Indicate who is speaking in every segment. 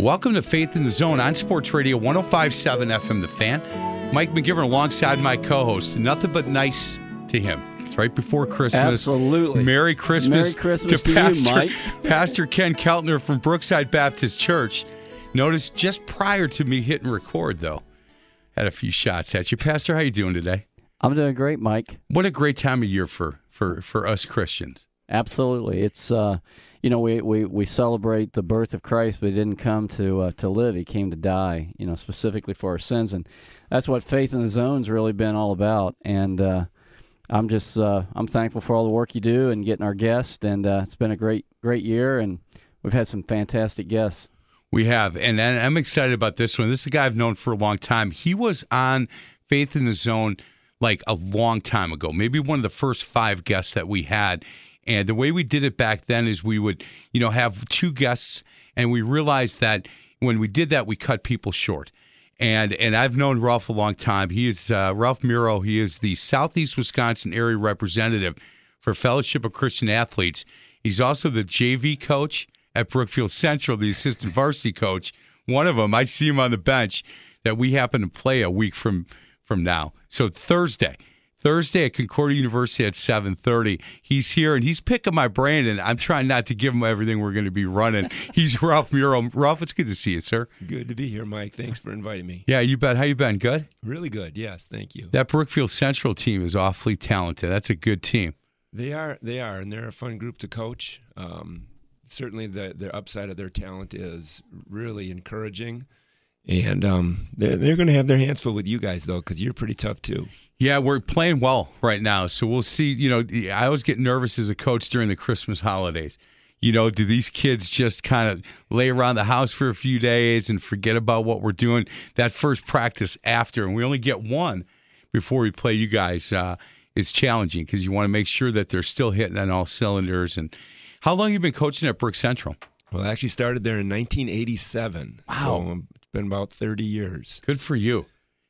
Speaker 1: Welcome to Faith in the Zone on Sports Radio 1057 FM The Fan. Mike McGivern alongside my co host. Nothing but nice to him. It's right before Christmas.
Speaker 2: Absolutely.
Speaker 1: Merry Christmas,
Speaker 2: Merry Christmas to you,
Speaker 1: Pastor,
Speaker 2: Mike.
Speaker 1: Pastor Ken Keltner from Brookside Baptist Church. Notice just prior to me hitting record, though, had a few shots at you. Pastor, how you doing today?
Speaker 2: I'm doing great, Mike.
Speaker 1: What a great time of year for for for us Christians.
Speaker 2: Absolutely. It's uh, you know, we, we, we celebrate the birth of Christ, but he didn't come to uh, to live. He came to die, you know, specifically for our sins, and that's what faith in the zone's really been all about. And uh, I'm just uh, I'm thankful for all the work you do and getting our guests, and uh, it's been a great great year, and we've had some fantastic guests.
Speaker 1: We have, and, and I'm excited about this one. This is a guy I've known for a long time. He was on Faith in the Zone like a long time ago, maybe one of the first five guests that we had. And the way we did it back then is we would, you know, have two guests, and we realized that when we did that, we cut people short. And and I've known Ralph a long time. He is uh, Ralph Muro. He is the Southeast Wisconsin area representative for Fellowship of Christian Athletes. He's also the JV coach at Brookfield Central, the assistant varsity coach. One of them, I see him on the bench that we happen to play a week from from now. So Thursday, Thursday at Concordia University at 7:30. He's here and he's picking my brain, and I'm trying not to give him everything we're going to be running. He's Ralph Muro. Ralph, it's good to see you, sir.
Speaker 3: Good to be here, Mike. Thanks for inviting me.
Speaker 1: Yeah, you bet. How you been? Good.
Speaker 3: Really good. Yes, thank you.
Speaker 1: That Brookfield Central team is awfully talented. That's a good team.
Speaker 3: They are. They are, and they're a fun group to coach. Um, certainly, the the upside of their talent is really encouraging, and um, they're they're going to have their hands full with you guys though, because you're pretty tough too.
Speaker 1: Yeah, we're playing well right now, so we'll see. You know, I always get nervous as a coach during the Christmas holidays. You know, do these kids just kind of lay around the house for a few days and forget about what we're doing? That first practice after, and we only get one before we play you guys, uh, is challenging because you want to make sure that they're still hitting on all cylinders. And how long you been coaching at Brook Central?
Speaker 3: Well, I actually started there in 1987.
Speaker 1: Wow.
Speaker 3: So um, it's been about 30 years.
Speaker 1: Good for you.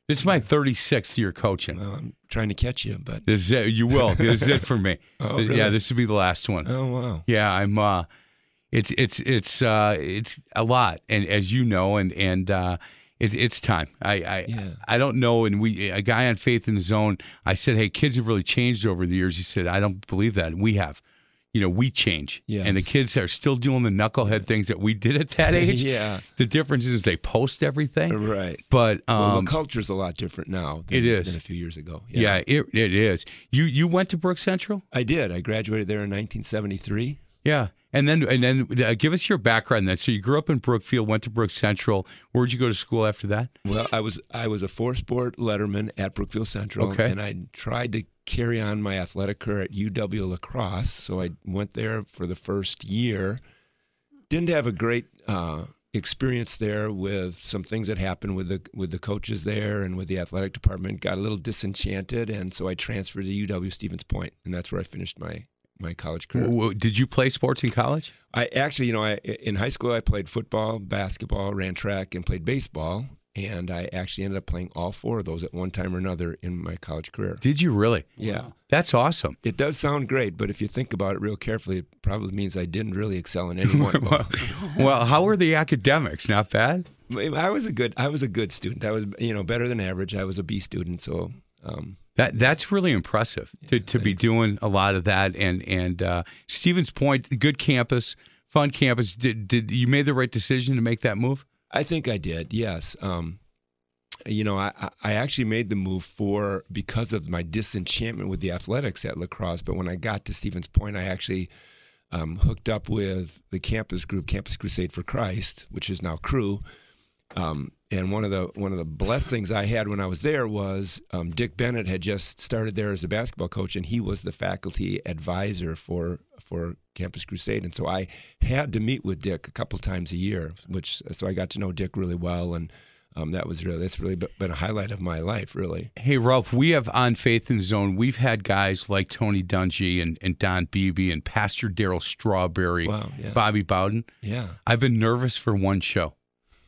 Speaker 1: This is my 36th year coaching.
Speaker 3: Well, I'm trying to catch you, but
Speaker 1: This is it. You will. This is it for me.
Speaker 3: Oh, really?
Speaker 1: Yeah, this will be the last one.
Speaker 3: oh wow.
Speaker 1: Yeah, I'm. Uh, it's it's it's uh, it's a lot, and as you know, and and uh, it, it's time. I I,
Speaker 3: Yeah.
Speaker 1: I don't know. And we a guy on Faith in the Zone. I said, hey, kids have really changed over the years. He said, I don't believe that. And we have. You know, we change, and the kids are still doing the knucklehead things that we did at that age.
Speaker 3: yeah.
Speaker 1: The difference is they post everything,
Speaker 3: Right.
Speaker 1: but
Speaker 3: Well,
Speaker 1: um,
Speaker 3: the culture's a lot different now. Than,
Speaker 1: It is.
Speaker 3: than a few years ago.
Speaker 1: yeah, it, it is. You you went to Brook Central.
Speaker 3: I did. I graduated there in 1973.
Speaker 1: Yeah, and then and then uh, give us your background then. So you grew up in Brookfield, went to Brook Central. Where'd you go to school after that?
Speaker 3: Well, I was I was a four sport letterman at Brookfield Central,
Speaker 1: Okay.
Speaker 3: and I tried to carry on my athletic career at UW La Crosse. So I went there for the first year. Didn't have a great uh, experience there with some things that happened with the with the coaches there and with the athletic department. Got a little disenchanted, and so I transferred to UW Stevens Point, and that's where I finished my my college career.
Speaker 1: Did you play sports in college?
Speaker 3: I actually, you know, I in high school I played football, basketball, ran track, and played baseball. And I actually ended up playing all four of those at one time or another in my college career.
Speaker 1: Did you really?
Speaker 3: Yeah.
Speaker 1: That's awesome.
Speaker 3: It does sound great, but if you think about it real carefully, it probably means I didn't really excel in any one. them.
Speaker 1: Well, how were the academics? Not bad.
Speaker 3: I was a good, I was a good student. I was, you know, better than average. I was a B student, so um,
Speaker 1: That that's really impressive to, to be doing a lot of that. And and uh, Stevens Point, good campus, fun campus. Did did you made the right decision to make that move?
Speaker 3: I think I did. Yes. Um, you know, I, I- I actually made the move for because of my disenchantment with the athletics at La Crosse. But when I got to Stevens Point, I actually um, hooked up with the campus group, Campus Crusade for Christ, which is now Cru. Um, and one of the one of the blessings I had when I was there was um, Dick Bennett had just started there as a basketball coach, and he was the faculty advisor for for Campus Crusade, and so I had to meet with Dick a couple times a year, which so I got to know Dick really well, and um, that was really that's really been a highlight of my life, really.
Speaker 1: Hey Ralph, we have on Faith in the Zone. We've had guys like Tony Dungy and, and Don Beebe and Pastor Darryl Strawberry,
Speaker 3: Wow, yeah.
Speaker 1: Bobby Bowden.
Speaker 3: Yeah,
Speaker 1: I've been nervous for one show.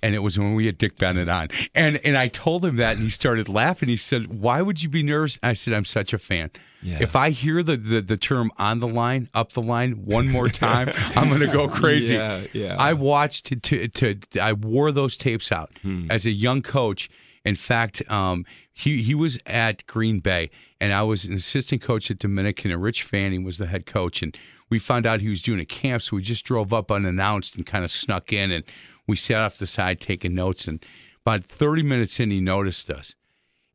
Speaker 1: And it was when we had Dick Bennett on. And and I told him that and he started laughing. He said, Why would you be nervous? I said, I'm such a fan.
Speaker 3: Yeah.
Speaker 1: If I hear the, the, the term on the line, up the line one more time, I'm gonna go crazy.
Speaker 3: Yeah, yeah.
Speaker 1: I watched to, to, to I wore those tapes out
Speaker 3: Hmm.
Speaker 1: as a young coach. In fact, um, he he was at Green Bay, and I was an assistant coach at Dominican, and Rich Fanning was the head coach. And we found out he was doing a camp, so we just drove up unannounced and kind of snuck in, and we sat off the side taking notes. And about 30 minutes in, he noticed us.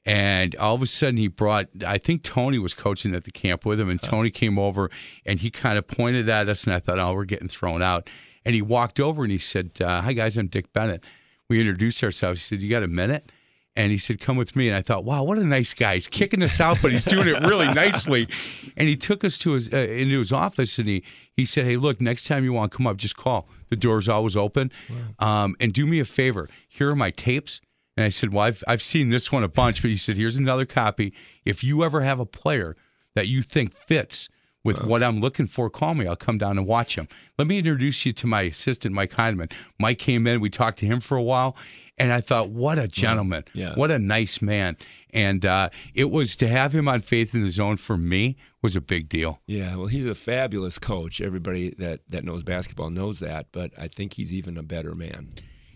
Speaker 1: And all of a sudden, he brought, I think Tony was coaching at the camp with him. And Tony came over and he kind of pointed at us. And I thought, oh, we're getting thrown out. And he walked over and he said, uh, Hi, guys, I'm Dick Bennett. We introduced ourselves. He said, You got a minute? And he said, Come with me. And I thought, Wow, what a nice guy. He's kicking us out, but he's doing it really nicely. And he took us to his uh, into his office and he he said, Hey, look, next time you want to come up, just call. The door's always open. Um, and do me a favor. Here are my tapes. And I said, Well, I've, I've seen this one a bunch, but he said, Here's another copy. If you ever have a player that you think fits with what I'm looking for, call me. I'll come down and watch him. Let me introduce you to my assistant, Mike Heideman. Mike came in, we talked to him for a while, and I thought, What a gentleman.
Speaker 3: Yeah.
Speaker 1: What a nice man. And uh, it was to have him on Faith in the Zone for me was a big deal.
Speaker 3: Yeah, well, he's a fabulous coach. Everybody that, that knows basketball knows that, but I think he's even a better man.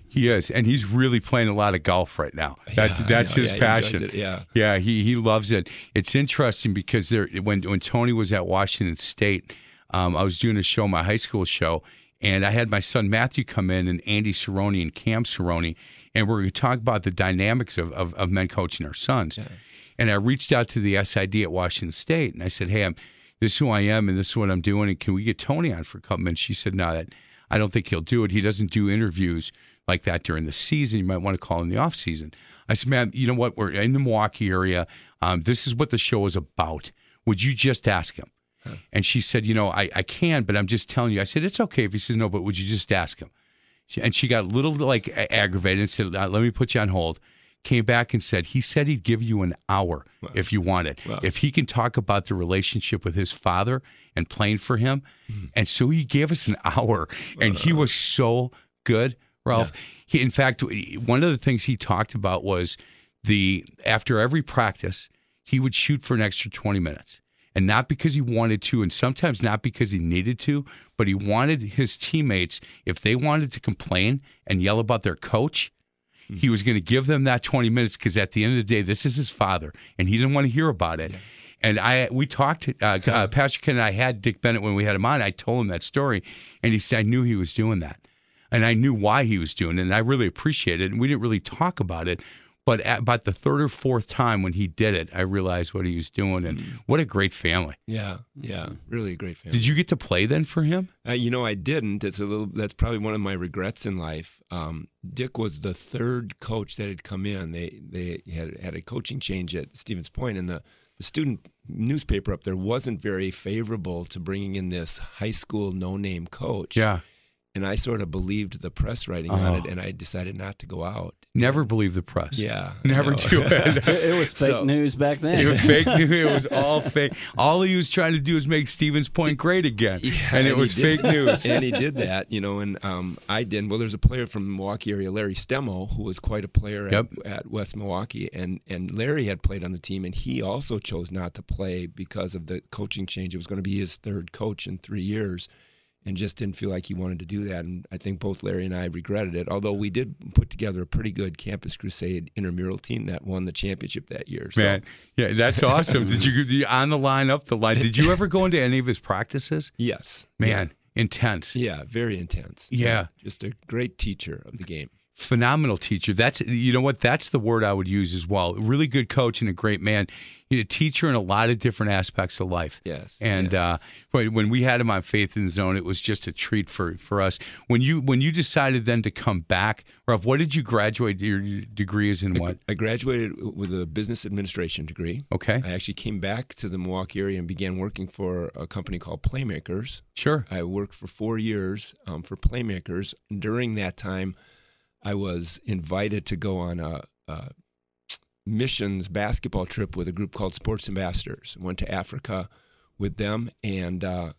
Speaker 1: He is, and he's really playing a lot of golf right now. That,
Speaker 3: Yeah,
Speaker 1: that's his
Speaker 3: yeah,
Speaker 1: passion.
Speaker 3: yeah.
Speaker 1: yeah, he he loves it. It's interesting because there when when Tony was at Washington State, um, I was doing a show, my high school show, and I had my son Matthew come in and Andy Cerrone and Cam Cerrone, and we are going to talk about the dynamics of, of, of men coaching our sons. And I reached out to the SID at Washington State, and I said, "Hey, I'm this is who I am, and this is what I'm doing, and can we get Tony on for a couple minutes?" She said, "No, that I don't think he'll do it. He doesn't do interviews like that during the season. You might want to call in the off season." I said, "Man, you know what? We're in the Milwaukee area. Um, this is what the show is about. Would you just ask him?" And she said, "You know, I, I can, but I'm just telling you." I said, "It's okay if he says no, but would you just ask him?" And she got a little like aggravated and said, uh, "Let me put you on hold." Came back and said he said he'd give you an hour if you wanted.
Speaker 3: Wow.
Speaker 1: If he can talk about the relationship with his father and playing for him,
Speaker 3: Hmm.
Speaker 1: and so he gave us an hour, and he was so good, Ralph. He, in fact, one of the things he talked about was the after every practice, he would shoot for an extra twenty minutes and not because he wanted to, and sometimes not because he needed to, but he wanted his teammates, if they wanted to complain and yell about their coach, he was going to give them that 20 minutes because at the end of the day, this is his father, and he didn't want to hear about it. And I, we talked. Uh, uh, Pastor Ken and I had Dick Bennett when we had him on. I told him that story, and he said I knew he was doing that, and I knew why he was doing it, and I really appreciated it. And we didn't really talk about it, but at about the third or fourth time when he did it, I realized what he was doing, and what a great family.
Speaker 3: Yeah, yeah, really a great family.
Speaker 1: Did you get to play then for him?
Speaker 3: Uh, you know, I didn't. It's a little. That's probably one of my regrets in life. Um, Dick was the third coach that had come in. They they had had a coaching change at Stevens Point, and the the student newspaper up there wasn't very favorable to bringing in this high school no name coach.
Speaker 1: Yeah.
Speaker 3: And I sort of believed the press writing on it,
Speaker 1: Oh.
Speaker 3: and I decided not to go out.
Speaker 1: Never believe the press.
Speaker 3: Yeah,
Speaker 1: Never do it.
Speaker 2: It was fake
Speaker 3: So-
Speaker 2: news back then.
Speaker 1: It was fake news. It was all fake. All he was trying to do is make Stevens Point great again,
Speaker 3: Yeah,
Speaker 1: and it
Speaker 3: he
Speaker 1: was fake news.
Speaker 3: and he did that, you know, and um, I didn't. Well, there's a player from the Milwaukee area, Larry Stemo, who was quite a player at, at West Milwaukee, and and Larry had played on the team, and he also chose not to play because of the coaching change. It was going to be his third coach in three years, and just didn't feel like he wanted to do that. And I think both Larry and I regretted it. Although we did put together a pretty good Campus Crusade intramural team that won the championship that year. So,
Speaker 1: Man, yeah, that's awesome. Did you you- on the line up the line? Did you ever go into any of his practices?
Speaker 3: yes,
Speaker 1: Man, intense.
Speaker 3: yeah, very intense.
Speaker 1: Yeah.
Speaker 3: just a great teacher of the game.
Speaker 1: Phenomenal teacher. That's you know what that's the word I would use as well. Really good coach and a great man. A teacher in a lot of different aspects of life.
Speaker 3: Yes,
Speaker 1: And
Speaker 3: yeah.
Speaker 1: uh, when we had him on Faith in the Zone, it was just a treat for for us. When you when you decided then to come back, Ralph, what did you graduate your degree is in what?
Speaker 3: I graduated with a business administration degree.
Speaker 1: Okay,
Speaker 3: I actually came back to the Milwaukee area and began working for a company called Playmakers.
Speaker 1: sure.
Speaker 3: I worked for four years um, for Playmakers. And during that time, I was invited to go on a, a missions basketball trip with a group called Sports Ambassadors. Went to Africa with them, and uh,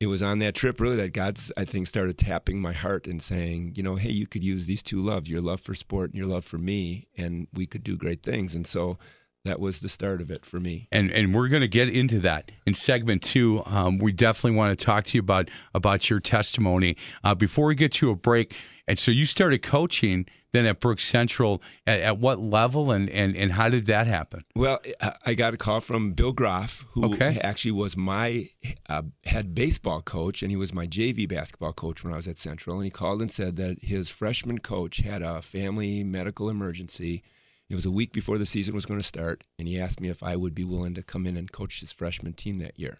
Speaker 3: it was on that trip really that God's I think started tapping my heart and saying, you know, hey, you could use these two loves, your love for sport and your love for me, and we could do great things. And so that was the start of it for me.
Speaker 1: and and we're going to get into that in segment two. Um, we definitely want to talk to you about about your testimony. Uh, before we get to a break, and so you started coaching then at Brooks Central. At, at what level and, and and how did that happen?
Speaker 3: Well, I- I got a call from Bill Groff, who
Speaker 1: Okay.
Speaker 3: actually was my uh, head baseball coach, and he was my JV basketball coach when I was at Central. And he called and said that his freshman coach had a family medical emergency. It was a week before the season was going to start, and he asked me if I would be willing to come in and coach his freshman team that year.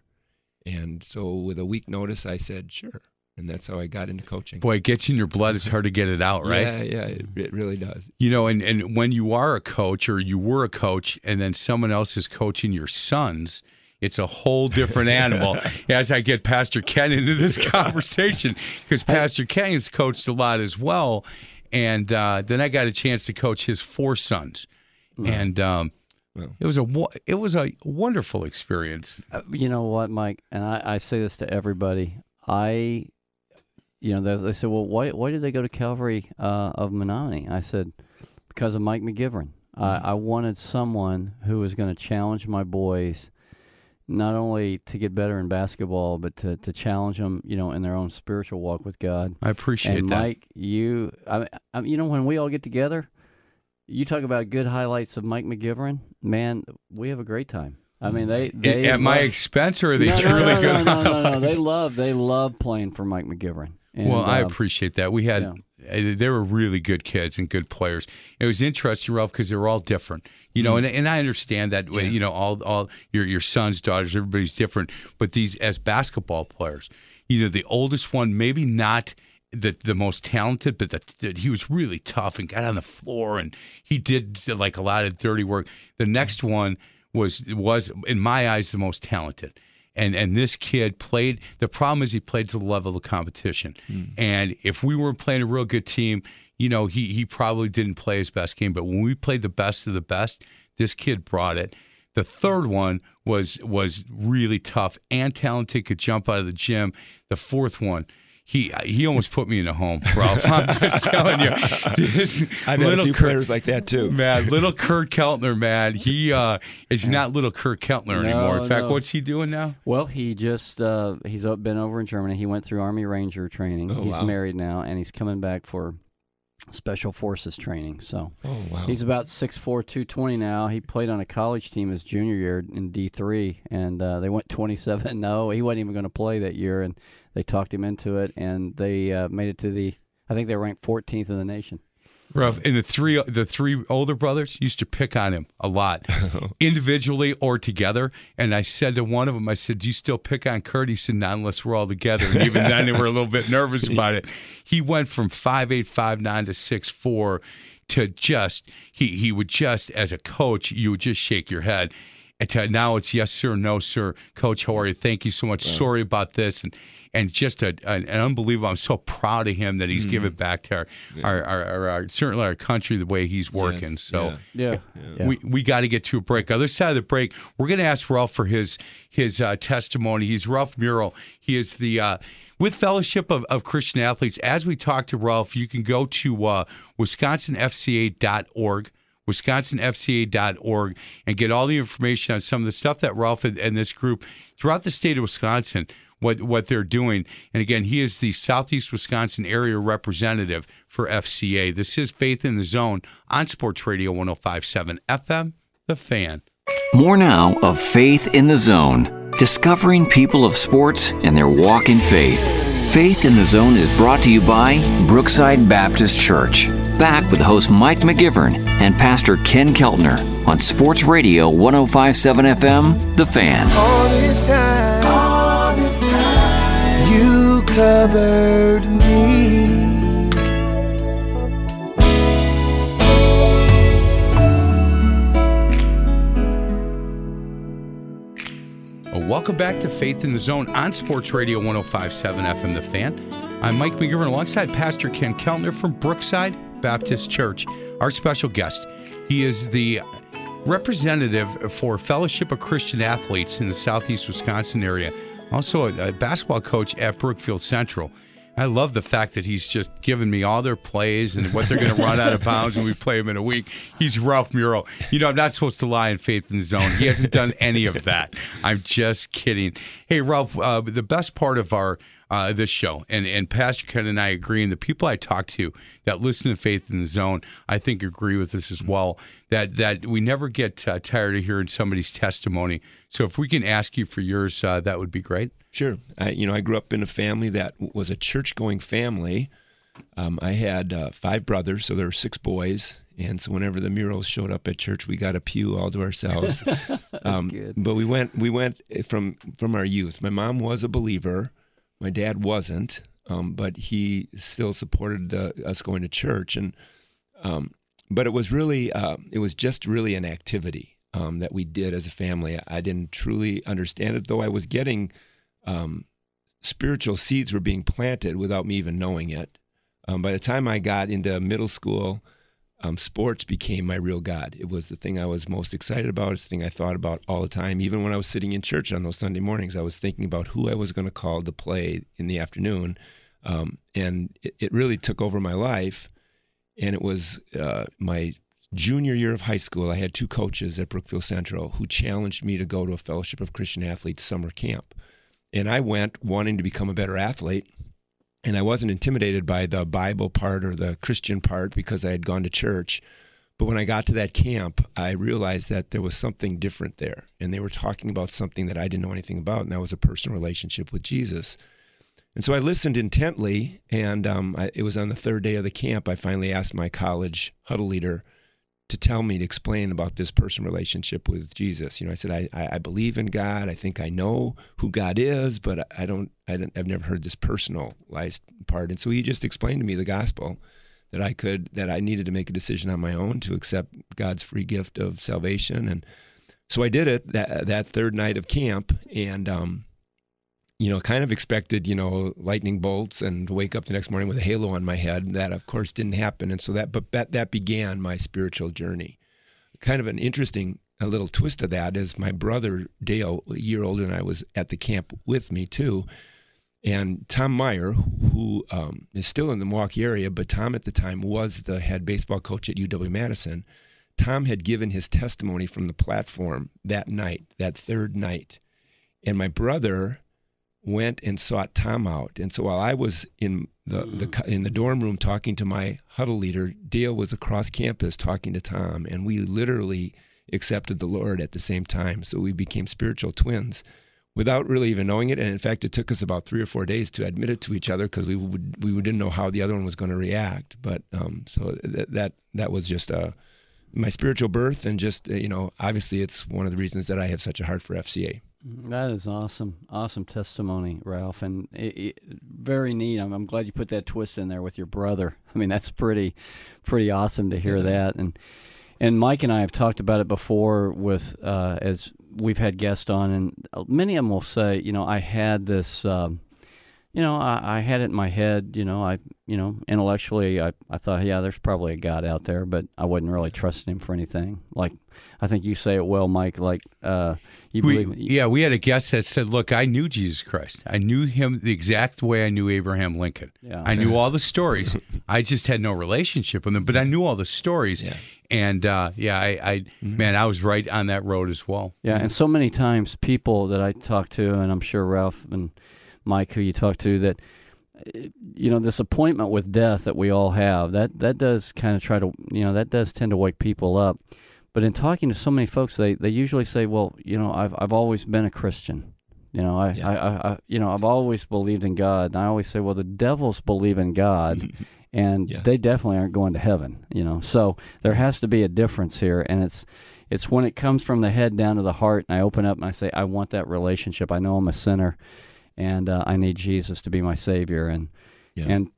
Speaker 3: And so, with a week notice, I said sure, and that's how I got into coaching.
Speaker 1: Boy, it gets in your blood. It's hard to get it out, right?
Speaker 3: Yeah, yeah, it, it really does.
Speaker 1: You know, and, and when you are a coach or you were a coach and then someone else is coaching your sons, it's a whole different animal. As I get Pastor Ken into this conversation, because Pastor Ken has coached a lot as well. And uh, then I got a chance to coach his four sons. And um,
Speaker 3: Wow.
Speaker 1: it was a it was a wonderful experience.
Speaker 2: Uh, you know what, Mike? And I, I say this to everybody. I, you know, they, they said, well, why, why did they go to Calvary uh, of Menomonee? I said, because of Mike McGivern. I, I wanted someone who was going to challenge my boys, not only to get better in basketball, but to, to challenge them, you know, in their own spiritual walk with God.
Speaker 1: I appreciate
Speaker 2: and
Speaker 1: that.
Speaker 2: Mike, you, I, I, you know, when we all get together, you talk about good highlights of Mike McGivern. Man, we have a great time. I mean, they, they
Speaker 1: At my expense, or are they
Speaker 2: no,
Speaker 1: truly
Speaker 2: no, no,
Speaker 1: good?
Speaker 2: No, no, no, no. They love they love playing for Mike McGivern. And,
Speaker 1: well, I
Speaker 2: uh,
Speaker 1: appreciate that. We had, uh, they were really good kids and good players. It was interesting, Ralph, because they were all different. You know, and, and I understand that. You know, all all your your sons, daughters, everybody's different. But these as basketball players, you know, the oldest one, maybe not the the most talented, but that that he was really tough and got on the floor and he did like a lot of dirty work. The next one was was in my eyes the most talented. And and this kid played. The problem is he played to the level of competition. Hmm. And if we weren't playing a real good team, you know, he he probably didn't play his best game. But when we played the best of the best, this kid brought it. The third one was was really tough and talented. Could jump out of the gym. The fourth one. He, he almost put me in a home, Ralph. I'm just telling you. This
Speaker 3: I've had a
Speaker 1: little
Speaker 3: few
Speaker 1: Kurt-
Speaker 3: players like that too.
Speaker 1: man, little Kurt Keltner, man. He uh, is not little Kurt Keltner anymore. In fact,
Speaker 2: no.
Speaker 1: what's he doing now?
Speaker 2: Well, he just uh, he's up- been over in Germany. He went through Army Ranger training.
Speaker 3: Oh,
Speaker 2: he's
Speaker 3: wow.
Speaker 2: married now, and he's coming back for Special Forces training. So
Speaker 3: Oh wow.
Speaker 2: he's about 6'4", 220 now. He played on a college team his junior year in D three, and uh, they went twenty seven. No, he wasn't even going to play that year, and they talked him into it, and they uh, made it to the. I think they were ranked 14th in the nation.
Speaker 1: Ralph, and the three the three older brothers used to pick on him a lot, individually or together. And I said to one of them, I said, "Do you still pick on Kurt?" He said, "Not unless we're all together." And even then, they were a little bit nervous about it. He went from five eight, five nine to six four to just he he would just as a coach, you would just shake your head. And to, now it's yes sir, no sir, Coach. How are you? Thank you so much. Sorry about this, and and just a, an, an unbelievable. I'm so proud of him that he's given back to our, our, our, our, our certainly our country the way he's working.
Speaker 3: Yes,
Speaker 1: so
Speaker 3: yeah.
Speaker 2: Yeah, yeah.
Speaker 1: we we got to get to a break. Other side of the break, we're going to ask Ralph for his his uh, testimony. He's Ralph Mural. He is the uh, with Fellowship of, of Christian Athletes. As we talk to Ralph, you can go to uh, wisconsinfca.org wisconsinfca.org and get all the information on some of the stuff that Ralph and, this group throughout the state of Wisconsin what what they're doing. And again, he is the Southeast Wisconsin area representative for FCA. This is Faith in the Zone on Sports Radio 1057 FM, The Fan.
Speaker 4: More now of Faith in the Zone, discovering people of sports and their walk in faith. Faith in the Zone is brought to you by Brookside Baptist Church. Back with host Mike McGivern and Pastor Ken Keltner on Sports Radio 1057 FM, The Fan.
Speaker 5: All this time, all this time, you covered me.
Speaker 1: Welcome back to Faith in the Zone on Sports Radio 1057 FM The Fan. I'm Mike McGivern alongside Pastor Ken Keltner from Brookside Baptist Church, our special guest. He is the representative for Fellowship of Christian Athletes in the Southeast Wisconsin area, also a, a basketball coach at Brookfield Central. I love the fact that he's just given me all their plays and what they're going to run out of bounds when we play them in a week. He's Ralph Muro. You know, I'm not supposed to lie in faith in the zone. He hasn't done any of that. I'm just kidding. Hey, Ralph, uh, the best part of our uh, this show, and and Pastor Ken and I agree, and the people I talk to that listen to Faith in the Zone, I think agree with this as well. That that we never get uh, tired of hearing somebody's testimony. So if we can ask you for yours, uh, that would be great.
Speaker 3: Sure. I, you know, I grew up in a family that was a church going family. Um, I had uh, five brothers, so there were six boys. And so whenever the murals showed up at church, we got a pew all to ourselves. um, but we went, we went from from our youth. My mom was a believer. My dad wasn't, um, but he still supported the, us going to church. And um, but it was really, uh, it was just really an activity um, that we did as a family. I didn't truly understand it, though I was getting um, spiritual seeds were being planted without me even knowing it. Um, by the time I got into middle school, um, sports became my real God. It was the thing I was most excited about. It's the thing I thought about all the time. Even when I was sitting in church on those Sunday mornings, I was thinking about who I was going to call to play in the afternoon. Um, and it, it, really took over my life. And it was uh, my junior year of high school. I had two coaches at Brookfield Central who challenged me to go to a Fellowship of Christian Athletes summer camp. And I went wanting to become a better athlete. And I wasn't intimidated by the Bible part or the Christian part because I had gone to church. But when I got to that camp, I realized that there was something different there. And they were talking about something that I didn't know anything about, and that was a personal relationship with Jesus. And so I listened intently, and um, I, it was on the third day of the camp. I finally asked my college huddle leader, to tell me to explain about this person relationship with Jesus. You know, I said I, I believe in God. I think I know who God is, but I don't. I don't I've never heard this personalized part. And so he just explained to me the gospel that I could that I needed to make a decision on my own to accept God's free gift of salvation. And so I did it that that third night of camp, and um, you know, kind of expected, you know, lightning bolts and wake up the next morning with a halo on my head. That, of course, didn't happen. And so that, but that, that began my spiritual journey. Kind of an interesting a little twist of that is my brother Dale, a year older than I, was at the camp with me too. And Tom Meyer, who um, is still in the Milwaukee area, but Tom at the time was the head baseball coach at UW Madison. Tom had given his testimony from the platform that night, that third night. And my brother went and sought Tom out. And so while I was in the, the mm-hmm. in the dorm room talking to my huddle leader, Dale was across campus talking to Tom, and we literally accepted the Lord at the same time. So we became spiritual twins without really even knowing it. And in fact, it took us about three or four days to admit it to each other because we would we didn't know how the other one was going to react. But um, so that that that was just a my spiritual birth, and just you know, obviously, it's one of the reasons that I have such a heart for FCA.
Speaker 2: That is awesome, awesome testimony, Ralph, and it, it, very neat. I'm, I'm, glad you put that twist in there with your brother. I mean, that's pretty, pretty awesome to hear that. And and Mike and I have talked about it before with uh, as we've had guests on, and many of them will say, you know, I had this. Um, you know, I, I, had it in my head, you know, I, you know, intellectually, I, I thought, yeah, there's probably a God out there, but I wasn't really trusting him for anything. Like, I think you say it well, Mike, like, uh, you
Speaker 1: we,
Speaker 2: believe.
Speaker 1: Yeah, we had a guest that said, look, I knew Jesus Christ. I knew him the exact way I knew Abraham Lincoln. Yeah. I knew all the stories. I just had no relationship with him, but I knew all the stories. Yeah. And uh, yeah, I, I mm-hmm. man, I was right on that road as well.
Speaker 2: Yeah, and so many times people that I talk to, and I'm sure Ralph and Mike, who you talked to, that eh, you know this appointment with death that we all have that that does kind of try to you know that does tend to wake people up. But in talking to so many folks, they, they usually say, "Well, you know, I've I've always been a Christian. You know, I, yeah. I, I, I, you know I've always believed in God." And I always say, "Well, the devils believe in God, and
Speaker 3: Yeah.
Speaker 2: they definitely aren't going to heaven. You know, so there has to be a difference here, and it's it's when it comes from the head down to the heart, and I open up and I say, I want that relationship. I know I'm a sinner, and uh, I need Jesus to be my savior, and
Speaker 3: Yeah.
Speaker 2: and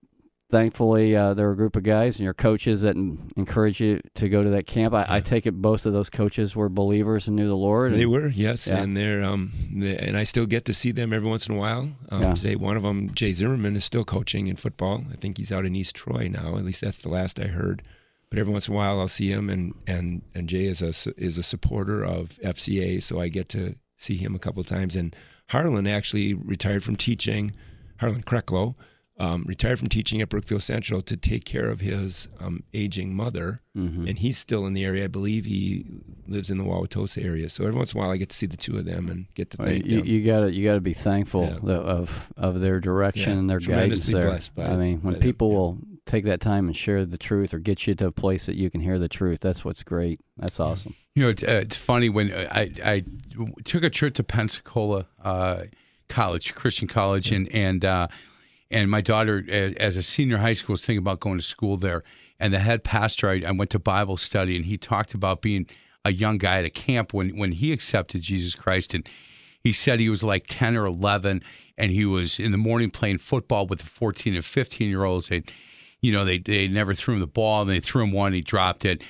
Speaker 2: thankfully uh, there are a group of guys and your coaches that en- encourage you to go to that camp. I, I take it both of those coaches were believers and knew the Lord.
Speaker 3: They were, yes,
Speaker 2: Yeah.
Speaker 3: and they're um, they, and I still get to see them every once in a while. Um,
Speaker 2: Yeah.
Speaker 3: Today, one of them, Jay Zimmerman, is still coaching in football. I think he's out in East Troy now. At least that's the last I heard. But every once in a while, I'll see him, and and and Jay is a is a supporter of FCA, so I get to see him a couple times. And Harlan actually retired from teaching. Harlan Krecklow um, retired from teaching at Brookfield Central to take care of his um, aging mother
Speaker 2: Mhm.
Speaker 3: and he's still in the area. I believe he lives in the Wauwatosa area. So every once in a while, I get to see the two of them and get to
Speaker 2: Well,
Speaker 3: thank
Speaker 2: you,
Speaker 3: them.
Speaker 2: you gotta you gotta be thankful
Speaker 3: Yeah.
Speaker 2: of of their direction
Speaker 3: Yeah,
Speaker 2: and their guidance there.
Speaker 3: blessed by-
Speaker 2: I mean, when
Speaker 3: by them,
Speaker 2: people will take that time and share the truth or get you to a place that you can hear the truth, that's what's great. That's awesome.
Speaker 1: You know, it's, uh, it's funny when I, I took a trip to Pensacola uh, College, Christian College, and and uh, and my daughter, as a senior high school, was thinking about going to school there. And the head pastor, I, I went to Bible study, and he talked about being a young guy at a camp when when he accepted Jesus Christ, and he said he was like ten or eleven, and he was in the morning playing football with the fourteen and fifteen year olds. They, you know, they they never threw him the ball, and they threw him one, he dropped it,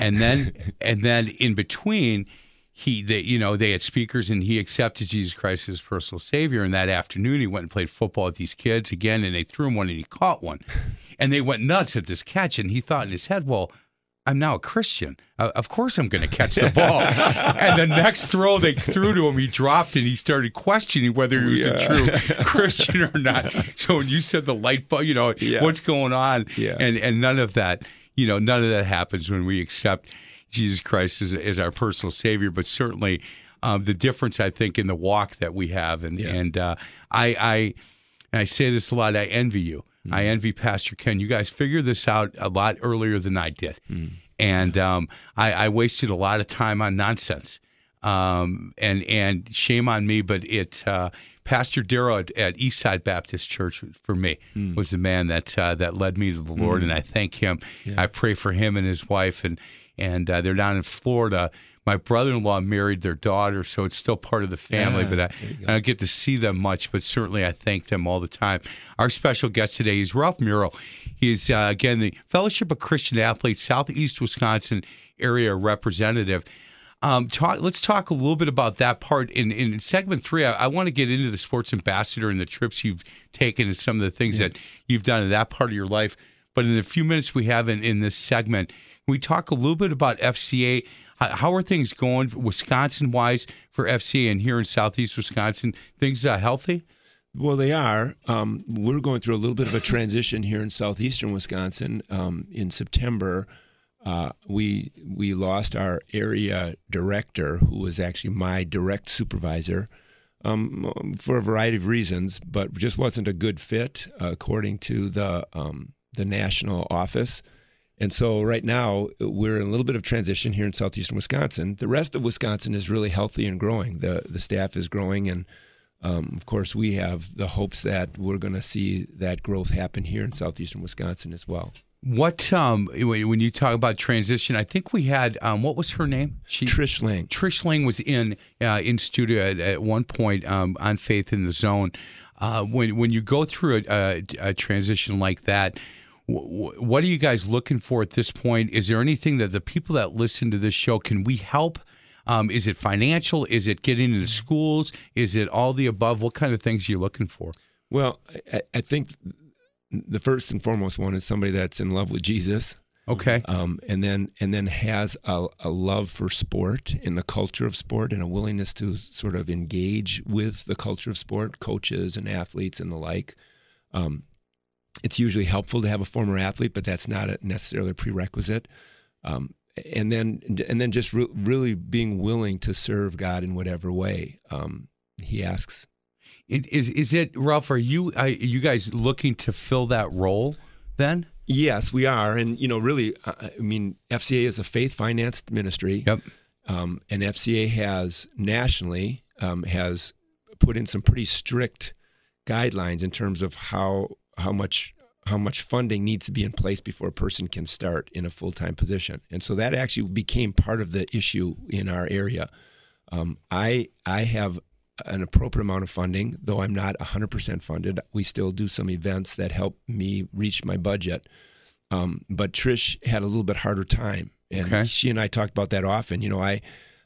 Speaker 1: and then and then in between he they you know they had speakers and he accepted Jesus Christ as personal savior. And that afternoon he went and played football with these kids again and they threw him one and he caught one. And they went nuts at this catch and he thought in his head well I'm now a Christian. Uh, of course, I'm going to catch the ball. and the next throw they threw to him, he dropped and he started questioning whether he was a true Christian or not. So when you said the light bulb, you know,
Speaker 3: Yeah.
Speaker 1: what's going on?
Speaker 3: Yeah.
Speaker 1: And and none of that, you know, none of that happens when we accept Jesus Christ as, as our personal Savior. But certainly, um, the difference I think in the walk that we have, and
Speaker 3: Yeah.
Speaker 1: and uh, I I and I say this a lot. I envy you.
Speaker 3: Mm-hmm.
Speaker 1: I envy Pastor Ken. You guys figured this out a lot earlier than I did,
Speaker 3: Mm.
Speaker 1: and um, I, I wasted a lot of time on nonsense. Um, and and shame on me, but it uh, Pastor Darrow at, at Eastside Baptist Church for me
Speaker 3: Mm.
Speaker 1: was the man that uh, that led me to the Lord, and I thank him. I pray for him and his wife, and and uh, they're down in Florida. My brother-in-law married their daughter, so it's still part of the family.
Speaker 3: Yeah,
Speaker 1: but I,
Speaker 3: there you go.
Speaker 1: I don't get to see them much, but certainly I thank them all the time. Our special guest today is Ralph Muro. He's uh, again the Fellowship of Christian Athletes Southeast Wisconsin area representative. Um, talk, let's talk a little bit about that part. In, in segment three, I, I want to get into the sports ambassador and the trips you've taken and some of the things that you've done in that part of your life. But in the few minutes we have in, in this segment, we talk a little bit about FCA. How, are things going Wisconsin wise for FCA and here in Southeast Wisconsin? Things uh, healthy?
Speaker 3: Well, they are. Um, we're going through a little bit of a transition here in southeastern Wisconsin. Um, in September, uh, we we lost our area director, who was actually my direct supervisor, um, for a variety of reasons, but just wasn't a good fit according to the um, the national office. And so right now we're in a little bit of transition here in southeastern Wisconsin. The rest of Wisconsin is really healthy and growing. The the staff is growing and um, of course, we have the hopes that we're going to see that growth happen here in southeastern Wisconsin as well.
Speaker 1: What um, when you talk about transition, I think we had um, what was her name? She
Speaker 3: Trish Lang.
Speaker 1: Trish Lang was in uh, in studio at, at one point um, on Faith in the Zone. Uh, when when you go through a, a, a transition like that, what are you guys looking for at this point? Is there anything that the people that listen to this show can we help? Um, is it financial? Is it getting into schools? Is it all the above? What kind of things are you looking for?
Speaker 3: Well, I, I think the first and foremost one is somebody that's in love with Jesus,
Speaker 1: Okay.
Speaker 3: um, and then and then has a, a love for sport and the culture of sport, and a willingness to sort of engage with the culture of sport, coaches and athletes and the like. Um, it's usually helpful to have a former athlete, but that's not a necessarily a prerequisite. Um, and then and then just re- really being willing to serve God in whatever way um, He asks.
Speaker 1: It, is is it Ralph? Are you are you guys looking to fill that role then?
Speaker 3: Yes, we are, and you know, really, uh, I mean, FCA is a faith financed ministry.
Speaker 1: Yep.
Speaker 3: Um, and FCA has nationally um, has put in some pretty strict guidelines in terms of how how much how much funding needs to be in place before a person can start in a full time position, and so that actually became part of the issue in our area. Um, I I have an appropriate amount of funding, though I'm not 100% funded. We still do some events that help me reach my budget. Um, but Trish had a little bit harder time, and
Speaker 1: Okay.
Speaker 3: she and I talked about that often. You know, I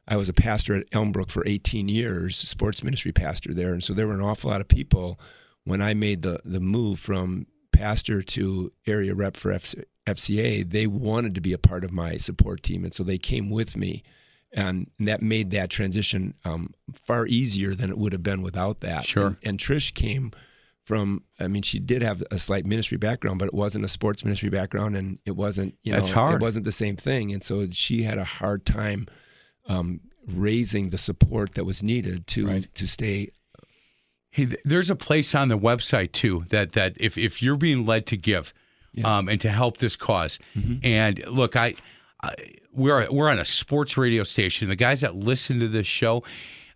Speaker 3: I was a pastor at Elmbrook for 18 years, sports ministry pastor there, and so there were an awful lot of people when I made the the move from pastor to area rep for F- FCA. They wanted to be a part of my support team, and so they came with me. And that made that transition um, far easier than it would have been without that.
Speaker 1: Sure.
Speaker 3: And, and Trish came from I mean she did have a slight ministry background but it wasn't a sports ministry background and it wasn't you know
Speaker 1: That's hard.
Speaker 3: it wasn't the same thing and so she had a hard time um, raising the support that was needed to
Speaker 1: Right.
Speaker 3: to stay
Speaker 1: Hey, there's a place on the website too that that if if you're being led to give, um, and to help this because and look, I, I we're we're on a sports radio station. The guys that listen to this show.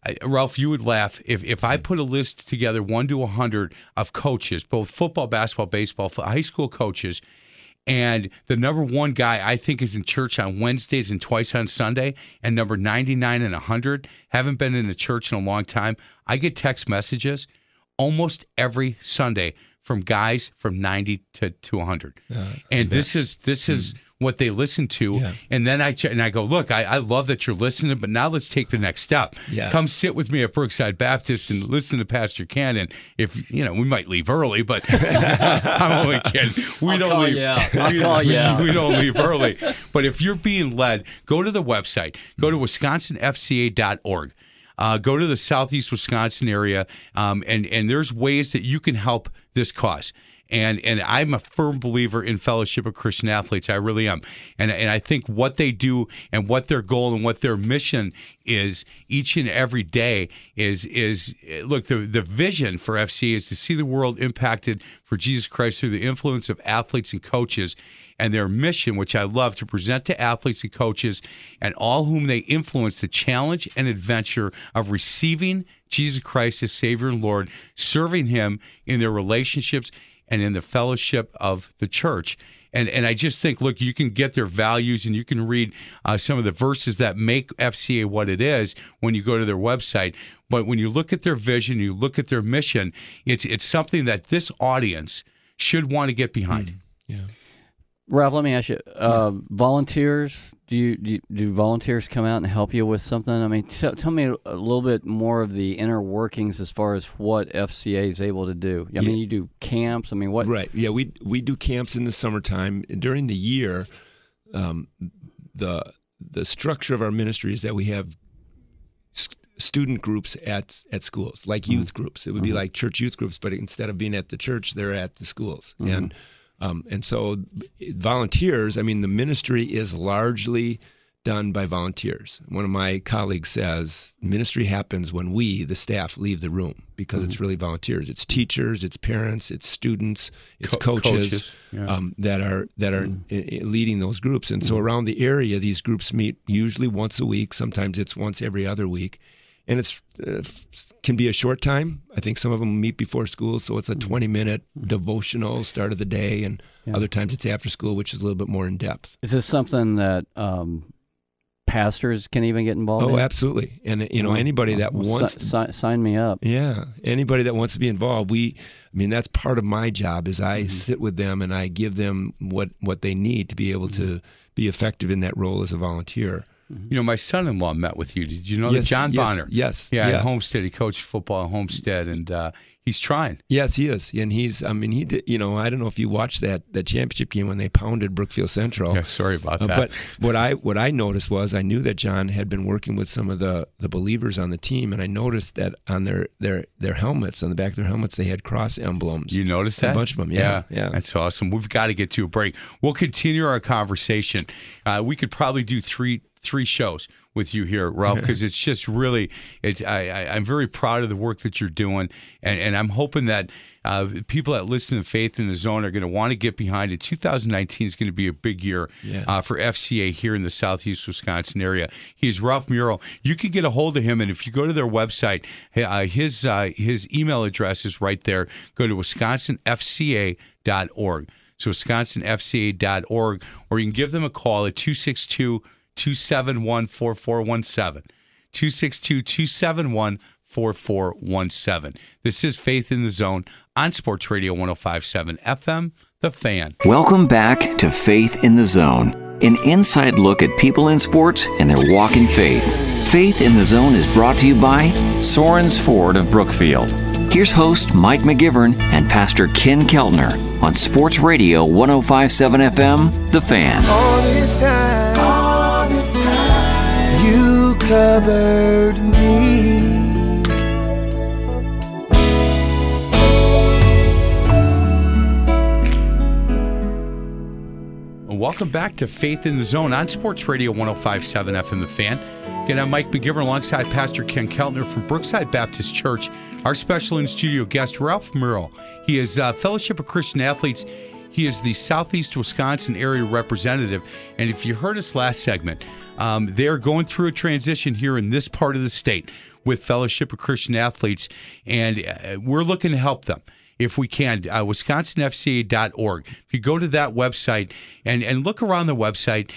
Speaker 1: I- Ralph, you would laugh if, if I put a list together, one to a hundred of coaches, both football, basketball, baseball, high school coaches, and the number one guy I think is in church on Wednesdays and twice on Sunday, and number 99 and 100 haven't been in the church in a long time. I get text messages almost every Sunday from guys from 90 to, to 100. and this is this is what they listen to.
Speaker 3: Yeah.
Speaker 1: And then I ch- and I go, look, I, I love that you're listening, but now let's take the next step.
Speaker 3: Yeah.
Speaker 1: Come sit with me at Brookside Baptist and listen to Pastor Cannon. If you know, we might leave early, but I'm only kidding. We
Speaker 2: I'll
Speaker 1: don't
Speaker 2: call
Speaker 1: leave.
Speaker 2: you out. I'll
Speaker 1: we,
Speaker 2: call you
Speaker 1: we-
Speaker 2: out.
Speaker 1: we don't leave early. But if you're being led, go to the website. Go to wisconsinfca.org. Uh, go to the southeast Wisconsin area, um, and and there's ways that you can help this cause. And and I'm a firm believer in Fellowship of Christian Athletes. I really am. And and I think what they do and what their goal and what their mission is each and every day is is look the the vision for FC is to see the world impacted for Jesus Christ through the influence of athletes and coaches and their mission, which I love, to present to athletes and coaches and all whom they influence the challenge and adventure of receiving Jesus Christ as Savior and Lord, serving Him in their relationships and in the fellowship of the church. And, and I just think, look, you can get their values and you can read uh, some of the verses that make FCA what it is when you go to their website. But when you look at their vision, you look at their mission, it's it's something that this audience should want to get behind.
Speaker 3: yeah
Speaker 2: Ralph, let me ask you: uh, volunteers? Do you, do you do volunteers come out and help you with something? I mean, t- tell me a little bit more of the inner workings as far as what FCA is able to do. I mean, you do camps. I mean, what?
Speaker 3: Right. Yeah, we we do camps in the summertime. During the year, um, the the structure of our ministry is that we have st- student groups at at schools, like youth groups. It would be like church youth groups, but instead of being at the church, they're at the schools. And um, and so volunteers. I mean, the ministry is largely done by volunteers. One of my colleagues says ministry happens when we, the staff, leave the room because it's really volunteers. It's teachers, it's parents, it's students, it's
Speaker 1: Co-
Speaker 3: coaches,
Speaker 1: coaches, yeah.
Speaker 3: um, that are that are i- leading those groups. And so around the area, these groups meet usually once a week. Sometimes it's once every other week, and it's uh, can be a short time. I think some of them meet before school, so it's a twenty minute devotional start of the day, and other times it's after school, which is a little bit more in depth.
Speaker 2: Is this something that um, pastors can even get involved in?
Speaker 3: Oh, absolutely. And you know, anybody that
Speaker 2: well,
Speaker 3: wants
Speaker 2: si- si- sign me up.
Speaker 3: Yeah, anybody that wants to be involved, we, I mean, that's part of my job is I sit with them and I give them what what they need to be able to be effective in that role as a volunteer.
Speaker 1: You know, my son-in-law met with you. Did you know that John
Speaker 3: yes,
Speaker 1: Bonner?
Speaker 3: yes,
Speaker 1: Yeah,
Speaker 3: yeah.
Speaker 1: Homestead. He coached football at Homestead, and uh, he's trying.
Speaker 3: Yes, he is, and he's. I mean, he did. You know, I don't know if you watched that that championship game when they pounded Brookfield Central.
Speaker 1: Yeah, sorry about
Speaker 3: Uh,
Speaker 1: that.
Speaker 3: but what I what I noticed was I knew that John had been working with some of the the believers on the team, and I noticed that on their their their helmets, on the back of their helmets, they had cross emblems.
Speaker 1: You noticed
Speaker 3: A
Speaker 1: that?
Speaker 3: bunch of 'em, yeah, yeah.
Speaker 1: That's awesome. We've got to get to a break. We'll continue our conversation. Uh, we could probably do three three shows with you here, Ralph, because it's just really, it's, I, I, I'm very proud of the work that you're doing. And, and I'm hoping that uh, people that listen to Faith in the Zone are going to want to get behind it. 2019 is going to be a big year
Speaker 3: Yeah.
Speaker 1: uh, for FCA here in the southeast Wisconsin area. He's Ralph Muro. You can get a hold of him, and if you go to their website, uh, his uh, his email address is right there. Go to wisconsinfca.org. So wisconsinfca.org, or you can give them a call at 262 271 4417. 262 271 4417. This is Faith in the Zone on Sports Radio 1057 FM, The Fan.
Speaker 4: Welcome back to Faith in the Zone, an inside look at people in sports and their walk in faith. Faith in the Zone is brought to you by Sorens Ford of Brookfield. Here's host Mike McGivern and Pastor Ken Keltner on Sports Radio 1057 FM, The Fan.
Speaker 5: Covered me.
Speaker 1: Welcome back to Faith in the Zone on Sports Radio 1057 FM The Fan. Again, I'm Mike McGivern alongside Pastor Ken Keltner from Brookside Baptist Church. Our special in studio guest, Ralph Murrow. He is uh, Fellowship of Christian Athletes. He is the Southeast Wisconsin area representative. And if you heard us last segment, um, they're going through a transition here in this part of the state with Fellowship of Christian Athletes, and uh, we're looking to help them if we can, uh, wisconsinfca.org. If you go to that website and, and look around the website,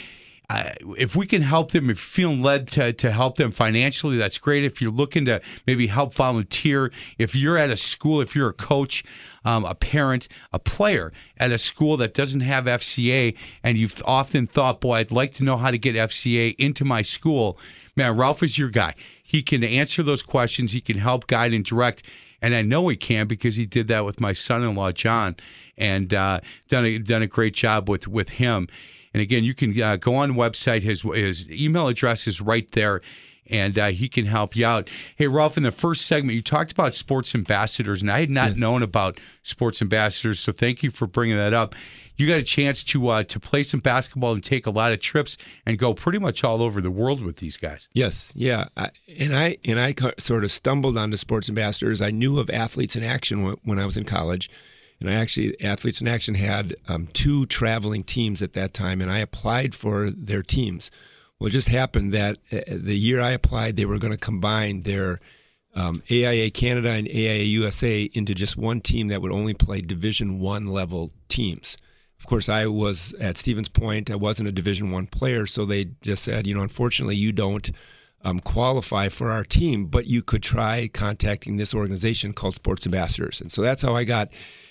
Speaker 1: if we can help them, if you're feeling led to, to help them financially, that's great. If you're looking to maybe help volunteer, if you're at a school, if you're a coach, um, a parent, a player at a school that doesn't have FCA, and you've often thought, boy, I'd like to know how to get FCA into my school, man, Ralph is your guy. He can answer those questions, he can help guide and direct. And I know he can because he did that with my son-in-law John, and uh, done a, done a great job with with him. And again, you can uh, go on website. His his email address is right there, and uh, he can help you out. Hey, Ralph, in the first segment, you talked about sports ambassadors, and I had not known about sports ambassadors, so thank you for bringing that up. You got a chance to uh, to play some basketball and take a lot of trips and go pretty much all over the world with these guys.
Speaker 3: Yes, yeah, I, and I and I sort of stumbled onto Sports Ambassadors. I knew of Athletes in Action when I was in college, and I actually Athletes in Action had um, two traveling teams at that time, and I applied for their teams. Well, it just happened that uh, the year I applied, they were going to combine their um, AIA Canada and AIA USA into just one team that would only play Division One level teams. Of course, I was at Stevens Point. I wasn't a Division One player, so they just said, you know, unfortunately, you don't um, qualify for our team, but you could try contacting this organization called Sports Ambassadors. And so that's how I got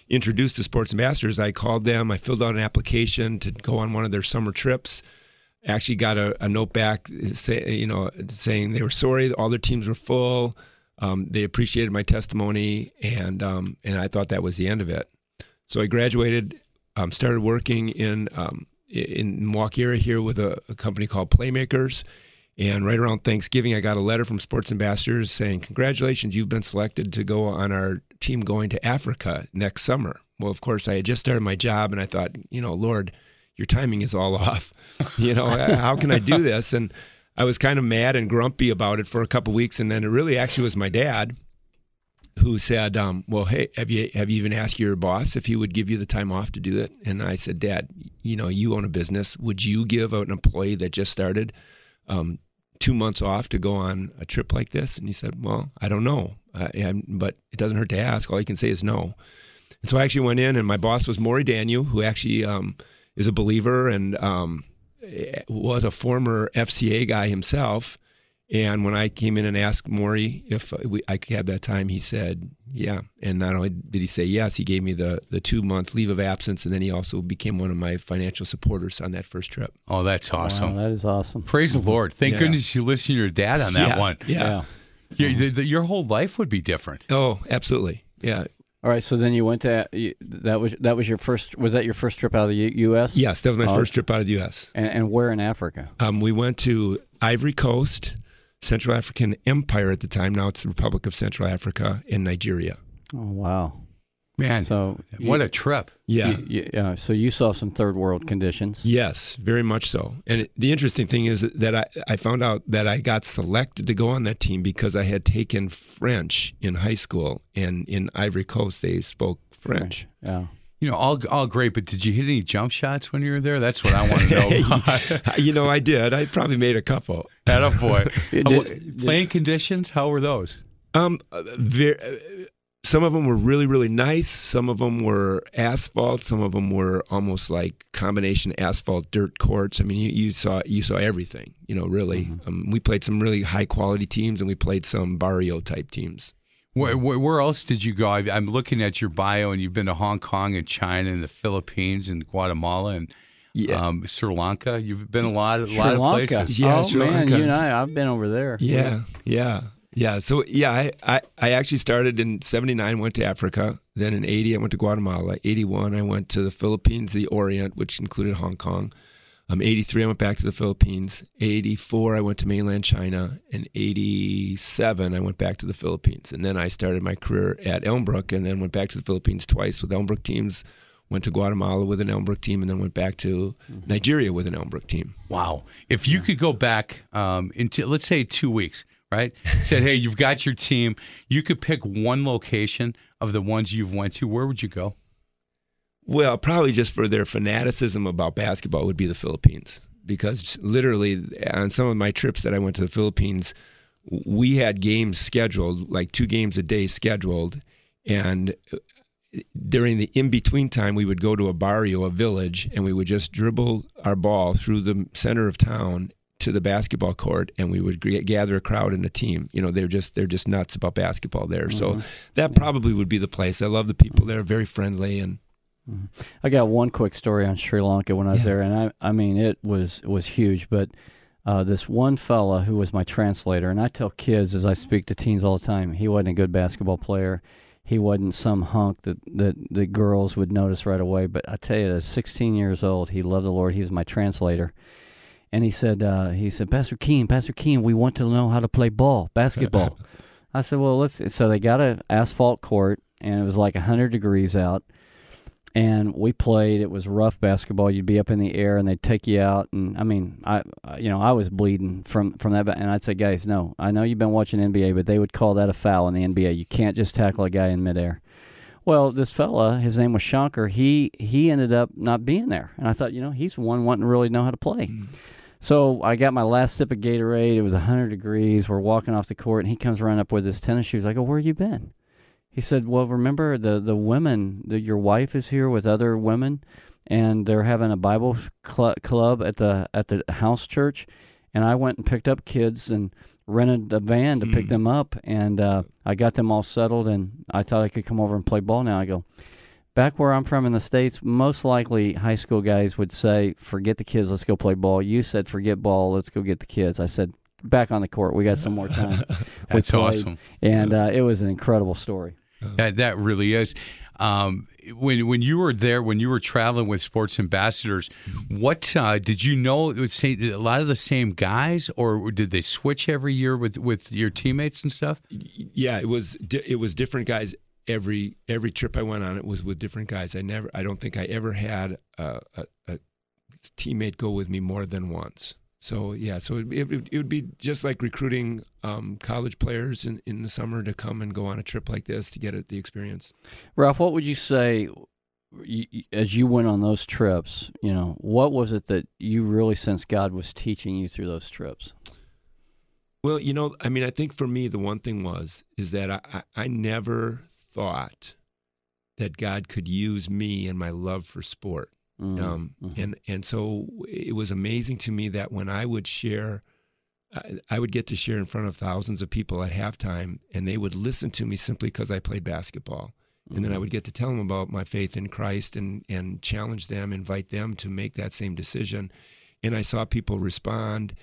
Speaker 3: introduced to Sports Ambassadors. I called them. I filled out an application to go on one of their summer trips. Actually, got a, a note back, say, you know, saying they were sorry, all their teams were full. Um, they appreciated my testimony, and um, and I thought that was the end of it. So I graduated, um, started working in um, in Milwaukee area here with a, a company called Playmakers. And right around Thanksgiving, I got a letter from Sports Ambassadors saying, "Congratulations, you've been selected to go on our team going to Africa next summer." Well, of course, I had just started my job, and I thought, you know, Lord, your timing is all off. you know, how can I do this? And I was kind of mad and grumpy about it for a couple weeks, and then it really actually was my dad who said, um, "Well, hey, have you have you even asked your boss if he would give you the time off to do it?" And I said, "Dad, you know, you own a business. Would you give an employee that just started um, two months off to go on a trip like this?" And he said, "Well, I don't know, uh, but it doesn't hurt to ask. All you can say is no." And so I actually went in, and my boss was Maury Daniel, who actually um, is a believer and um, was a former FCA guy himself. And when I came in and asked Maury if we, I could have that time, he said, "Yeah." And not only did he say yes, he gave me the the two month leave of absence, and then he also became one of my financial supporters on that first trip.
Speaker 1: Oh, that's awesome.
Speaker 2: Wow, that is awesome.
Speaker 1: Praise the Lord. Thank
Speaker 3: Yeah.
Speaker 1: goodness you listened to your dad on that
Speaker 3: yeah,
Speaker 1: one.
Speaker 3: Yeah.
Speaker 1: Your, the, the- your whole life would be different.
Speaker 3: Oh, absolutely. Yeah.
Speaker 2: All right. So then you went to that was that was your first was that your first trip out of the U- U.S.
Speaker 3: Yes, that was my
Speaker 2: Oh.
Speaker 3: first trip out of the U.S.
Speaker 2: And, and where in Africa?
Speaker 3: Um, we went to Ivory Coast, Central African Empire at the time. Now it's the Republic of Central Africa and Nigeria.
Speaker 2: Oh wow.
Speaker 1: Man,
Speaker 2: So
Speaker 1: what
Speaker 2: you-
Speaker 1: a trip.
Speaker 3: Yeah.
Speaker 2: you- you- yeah, so you saw some third world conditions.
Speaker 3: Yes, very much so. And it- the interesting thing is that I, I found out that I got selected to go on that team because I had taken French in high school, and in Ivory Coast they spoke French.
Speaker 2: Yeah.
Speaker 1: You know, all all great, but did you hit any jump shots when you were there? That's what I want to know.
Speaker 3: you know, I did. I probably made a couple.
Speaker 1: That boy.
Speaker 2: Did-
Speaker 1: Uh,
Speaker 2: did-
Speaker 1: playing conditions, how were those?
Speaker 3: Um, uh, ver- uh, some of them were really, really nice. Some of them were asphalt. Some of them were almost like combination asphalt dirt courts. I mean, you, you saw you saw everything. You know, really. Um, we played some really high quality teams, and we played some barrio type teams.
Speaker 1: Where, where, where else did you go? I, I'm looking at your bio, and you've been to Hong Kong and China and the Philippines and Guatemala and
Speaker 3: Yeah.
Speaker 1: um, Sri Lanka. You've been a lot, a
Speaker 2: Sri
Speaker 1: lot of
Speaker 2: Lanka.
Speaker 1: places.
Speaker 3: Yeah,
Speaker 2: oh
Speaker 3: Sri
Speaker 2: man,
Speaker 3: Lanka.
Speaker 2: you and I, I've been over there.
Speaker 3: Yeah, yeah, yeah. So yeah, I, I, I actually started in '79, went to Africa. Then in '80, I went to Guatemala. '81, I went to the Philippines, the Orient, which included Hong Kong. Um, '83, I went back to the Philippines. '84, I went to mainland China, and '87, I went back to the Philippines. And then I started my career at Elmbrook, and then went back to the Philippines twice with Elmbrook teams. Went to Guatemala with an Elmbrook team, and then went back to Nigeria with an Elmbrook team.
Speaker 1: Wow. If you could go back um, into, let's say, two weeks, right? Said, hey, you've got your team. You could pick one location of the ones you've went to. Where would you go?
Speaker 3: Well, probably just for their fanaticism about basketball would be the Philippines. Because literally, on some of my trips that I went to the Philippines, we had games scheduled, like two games a day scheduled. And uh, during the in between time, we would go to a barrio, a village, and we would just dribble our ball through the center of town to the basketball court, and we would g- gather a crowd and a team. You know, they're just they're just nuts about basketball there. So mm-hmm. that probably would be the place. I love the people there, very friendly, and
Speaker 2: I got one quick story on Sri Lanka when I was
Speaker 3: Yeah.
Speaker 2: there, and I I mean it was it was huge. But uh, this one fella who was my translator, and I tell kids as I speak to teens all the time, he wasn't a good basketball player. He wasn't some hunk that that the girls would notice right away. But I tell you, at 16 years old, he loved the Lord. He was my translator. And he said, uh, he said, Pastor Keen, Pastor Keen, we want to know how to play ball, basketball. I said, well, let's. So they got an asphalt court, and it was like 100 degrees out and we played. It was rough basketball. You'd be up in the air, and they'd take you out. And I mean, I, you know, I was bleeding from from that. And I'd say, guys, no, I know you've been watching NBA, but they would call that a foul in the NBA. You can't just tackle a guy in midair. Well, this fella, his name was Shankar. He he ended up not being there, and I thought, you know, he's one wanting to really know how to play. Mm-hmm. So I got my last sip of Gatorade. It was 100 degrees. We're walking off the court, and he comes running up with his tennis shoes. I go, "Where have you been?" He said, "Well, remember the the women. The, your wife is here with other women, and they're having a Bible cl- club at the at the house church, and I went and picked up kids and rented a van to pick them up, and uh, I got them all settled, and I thought I could come over and play ball. Now I go." Back where I'm from in the States, most likely high school guys would say, forget the kids, let's go play ball. You said, forget ball, let's go get the kids. I said, back on the court, we got some more time.
Speaker 1: That's awesome.
Speaker 2: And uh, it was an incredible story.
Speaker 1: That that really is. Um, when when you were there, when you were traveling with sports ambassadors, what uh, did you know? Say a lot of the same guys, or did they switch every year with with your teammates and stuff?
Speaker 3: yeah, it was it was different guys every every trip I went on. It was with different guys. I never, I don't think I ever had a, a, a teammate go with me more than once. So yeah, so it, it, it would be just like recruiting um, college players in, in the summer to come and go on a trip like this to get it, the experience.
Speaker 2: Ralph, what would you say as you went on those trips? You know, what was it that you really sensed God was teaching you through those trips?
Speaker 3: Well, you know, I mean, I think for me, the one thing was is that I, I, I never thought that God could use me and my love for sport.
Speaker 2: Mm,
Speaker 3: Um,
Speaker 2: mhm.
Speaker 3: and and so it was amazing to me that when I would share, I, I would get to share in front of thousands of people at halftime, and they would listen to me simply because I played basketball. And then I would get to tell them about my faith in Christ and and challenge them, invite them to make that same decision. And I saw people respond,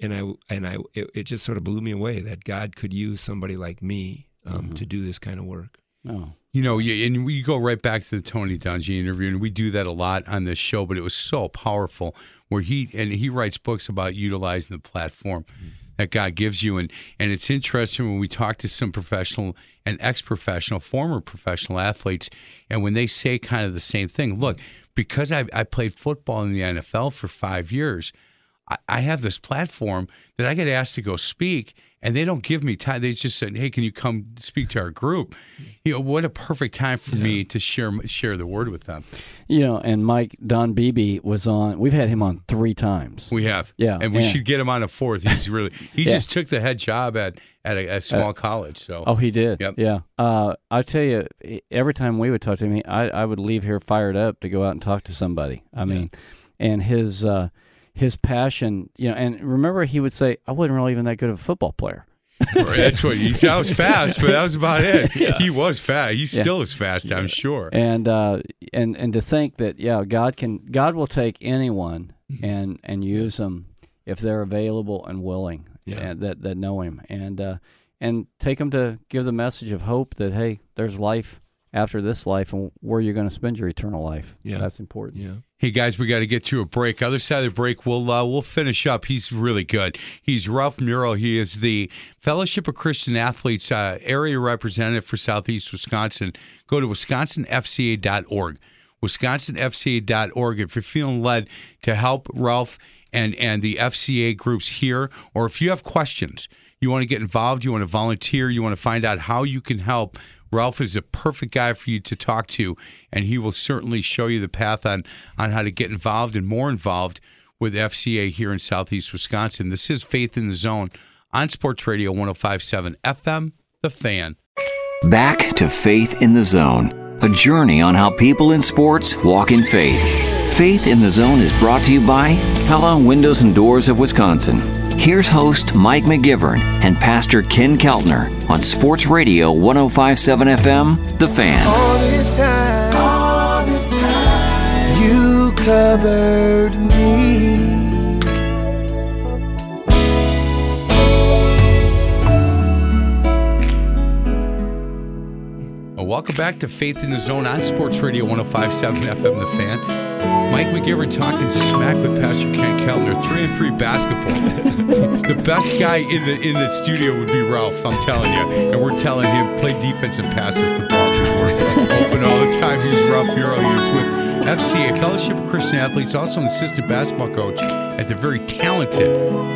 Speaker 3: and I and I it, it just sort of blew me away that God could use somebody like me um, to do this kind of work.
Speaker 2: Oh,
Speaker 1: You know, you- and we go right back to the Tony Dungy interview, and we do that a lot on this show. But it was so powerful, where he and he writes books about utilizing the platform mm-hmm. that God gives you. And and it's interesting when we talk to some professional and ex-professional, former professional athletes, and when they say kind of the same thing. Look, because I, I played football in the NFL for five years, I, I have this platform that I get asked to go speak, and they don't give me time. They just said, "Hey, can you come speak to our group?" You know, what a perfect time for me to share share the word with them.
Speaker 2: You know, and Mike Don Beebe was on. We've had him on three times.
Speaker 1: We have,
Speaker 2: Yeah,
Speaker 1: and we
Speaker 2: yeah.
Speaker 1: should get him on a fourth. He's really he
Speaker 2: Yeah.
Speaker 1: just took the head job at at a, a small college. So
Speaker 2: Oh, he did.
Speaker 1: Yep.
Speaker 2: Yeah. Uh, I tell you, every time we would talk to him, I, I would leave here fired up to go out and talk to somebody. I mean, and his uh, his passion, you know. And remember, he would say, "I wasn't really even that good of a football player."
Speaker 1: that's what he said. I was fast, but that was about it. He was fast. He
Speaker 2: Yeah.
Speaker 1: still is fast, I'm sure.
Speaker 2: And uh, and and to think that, yeah, God can, God will take anyone
Speaker 1: Mm-hmm.
Speaker 2: and and use them if they're available and willing,
Speaker 3: Yeah.
Speaker 2: and that that know Him, and uh, and take them to give the message of hope that hey, there's life after this life, and where you're going to spend your eternal life.
Speaker 3: Yeah.
Speaker 2: that's important.
Speaker 3: Yeah.
Speaker 1: Hey guys, we got to get to a break. Other side of the break, we'll uh, we'll finish up. He's really good. He's Ralph Muro. He is the Fellowship of Christian Athletes uh, area representative for Southeast Wisconsin. Go to wisconsinfca.org. Wisconsinfca.org. If you're feeling led to help Ralph and and the FCA groups here, or if you have questions, you want to get involved, you want to volunteer, you want to find out how you can help. Ralph is a perfect guy for you to talk to, and he will certainly show you the path on on how to get involved and more involved with FCA here in Southeast Wisconsin. This is Faith in the Zone on Sports Radio 1057 FM, The Fan.
Speaker 4: Back to Faith in the Zone, a journey on how people in sports walk in faith. Faith in the Zone is brought to you by Pella Windows and Doors of Wisconsin. Here's host Mike McGivern and Pastor Ken Keltner on Sports Radio 1057 FM, The Fan.
Speaker 5: All this time, all this time, you covered me.
Speaker 1: Well, welcome back to Faith in the Zone on Sports Radio 1057 FM The Fan. Mike McGivern talking smack with Pastor Ken Keltner, three and three basketball. the best guy in the in the studio would be Ralph, I'm telling you. And we're telling him play defense and passes the ball because we're open all the time. He's Ralph Muro. He was with FCA, Fellowship of Christian Athletes, also an assistant basketball coach at the very talented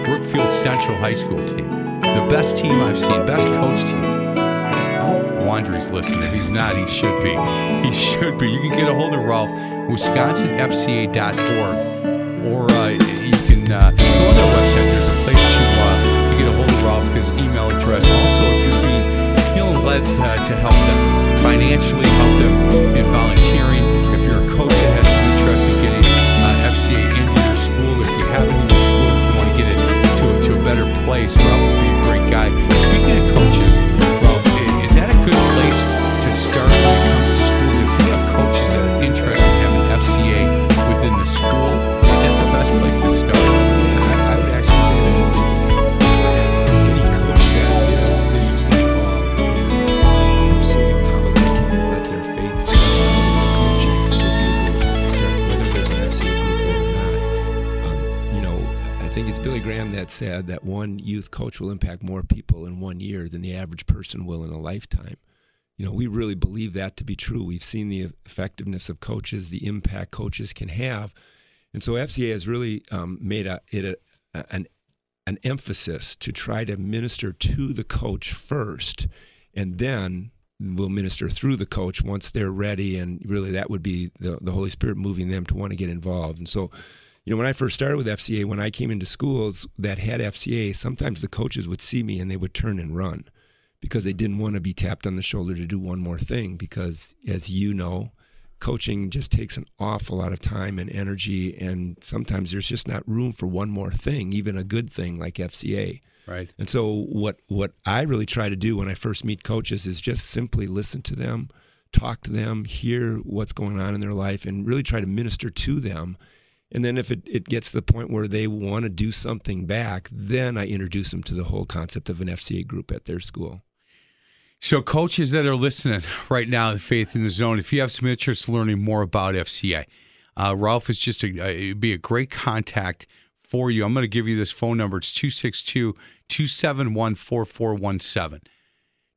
Speaker 1: Brookfield Central High School team. The best team I've seen, best coach team. Oh, Wandry's listening. If he's not, he should be. He should be. You can get a hold of Ralph, wisconsinfca.org, or uh, you can uh, go on their website. There's a place to, uh, to get a hold of Ralph, his email address. Also, if you're being feeling led to help them financially, help them in volunteering, if you're a coach that has some interest in getting uh, FCA into your school, if you have it in your school, if you want to get it to, to a better place, Ralph would be a great guy. Speaking of coaches, That
Speaker 3: said that one youth coach will impact more people in one year than the average person will in a lifetime. You know, we really believe that to be true. We've seen the effectiveness of coaches, the impact coaches can have. And so FCA has really um, made a, it a, an, an emphasis to try to minister to the coach first, and then we'll minister through the coach once they're ready. And really, that would be the, the Holy Spirit moving them to want to get involved. And so, you know, when I first started with FCA, when I came into schools that had FCA, sometimes the coaches would see me and they would turn and run because they didn't want to be tapped on the shoulder to do one more thing. Because, as you know, coaching just takes an awful lot of time and energy, and sometimes there's just not room for one more thing, even a good thing like FCA.
Speaker 1: Right.
Speaker 3: And so, what what I really try to do when I first meet coaches is just simply listen to them, talk to them, hear what's going on in their life, and really try to minister to them. And then, if it, it gets to the point where they want to do something back, then I introduce them to the whole concept of an FCA group at their school.
Speaker 1: So, coaches that are listening right now, Faith in the Zone, if you have some interest in learning more about FCA, uh, Ralph is just a, uh, be a great contact for you. I'm going to give you this phone number. It's 262 271 4417.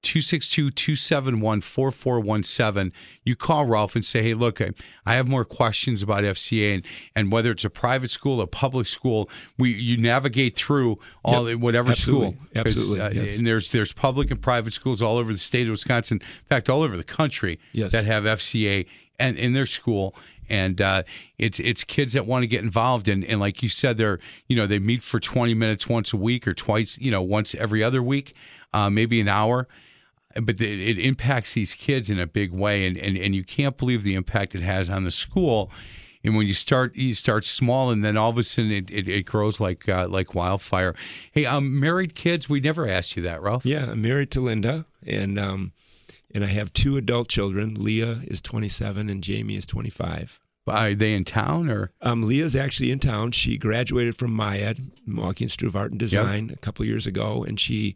Speaker 1: 262 271 4417. You call Ralph and say, hey, look, I, have more questions about FCA and, and whether it's a private school or public school, we you navigate through all
Speaker 3: Yep,
Speaker 1: whatever
Speaker 3: absolutely,
Speaker 1: school.
Speaker 3: absolutely,
Speaker 1: uh,
Speaker 3: yes.
Speaker 1: And there's there's public and private schools all over the state of Wisconsin. In fact, all over the country
Speaker 3: Yes.
Speaker 1: that have FCA and in their school. And uh, it's it's kids that want to get involved and, and like you said, they're you know they meet for 20 minutes once a week or twice you know once every other week, uh, maybe an hour but the, it impacts these kids in a big way and, and and you can't believe the impact it has on the school and when you start you start small and then all of a sudden it, it, it grows like uh, like wildfire hey um married kids we never asked you that ralph
Speaker 3: Yeah, I'm married to Linda, and um, and I have two adult children. Leah is 27, and Jamie is 25.
Speaker 1: are they in town or
Speaker 3: Um, Leah's actually in town. She graduated from MIAD, Milwaukee Institute of Art and Design, a couple years ago, and she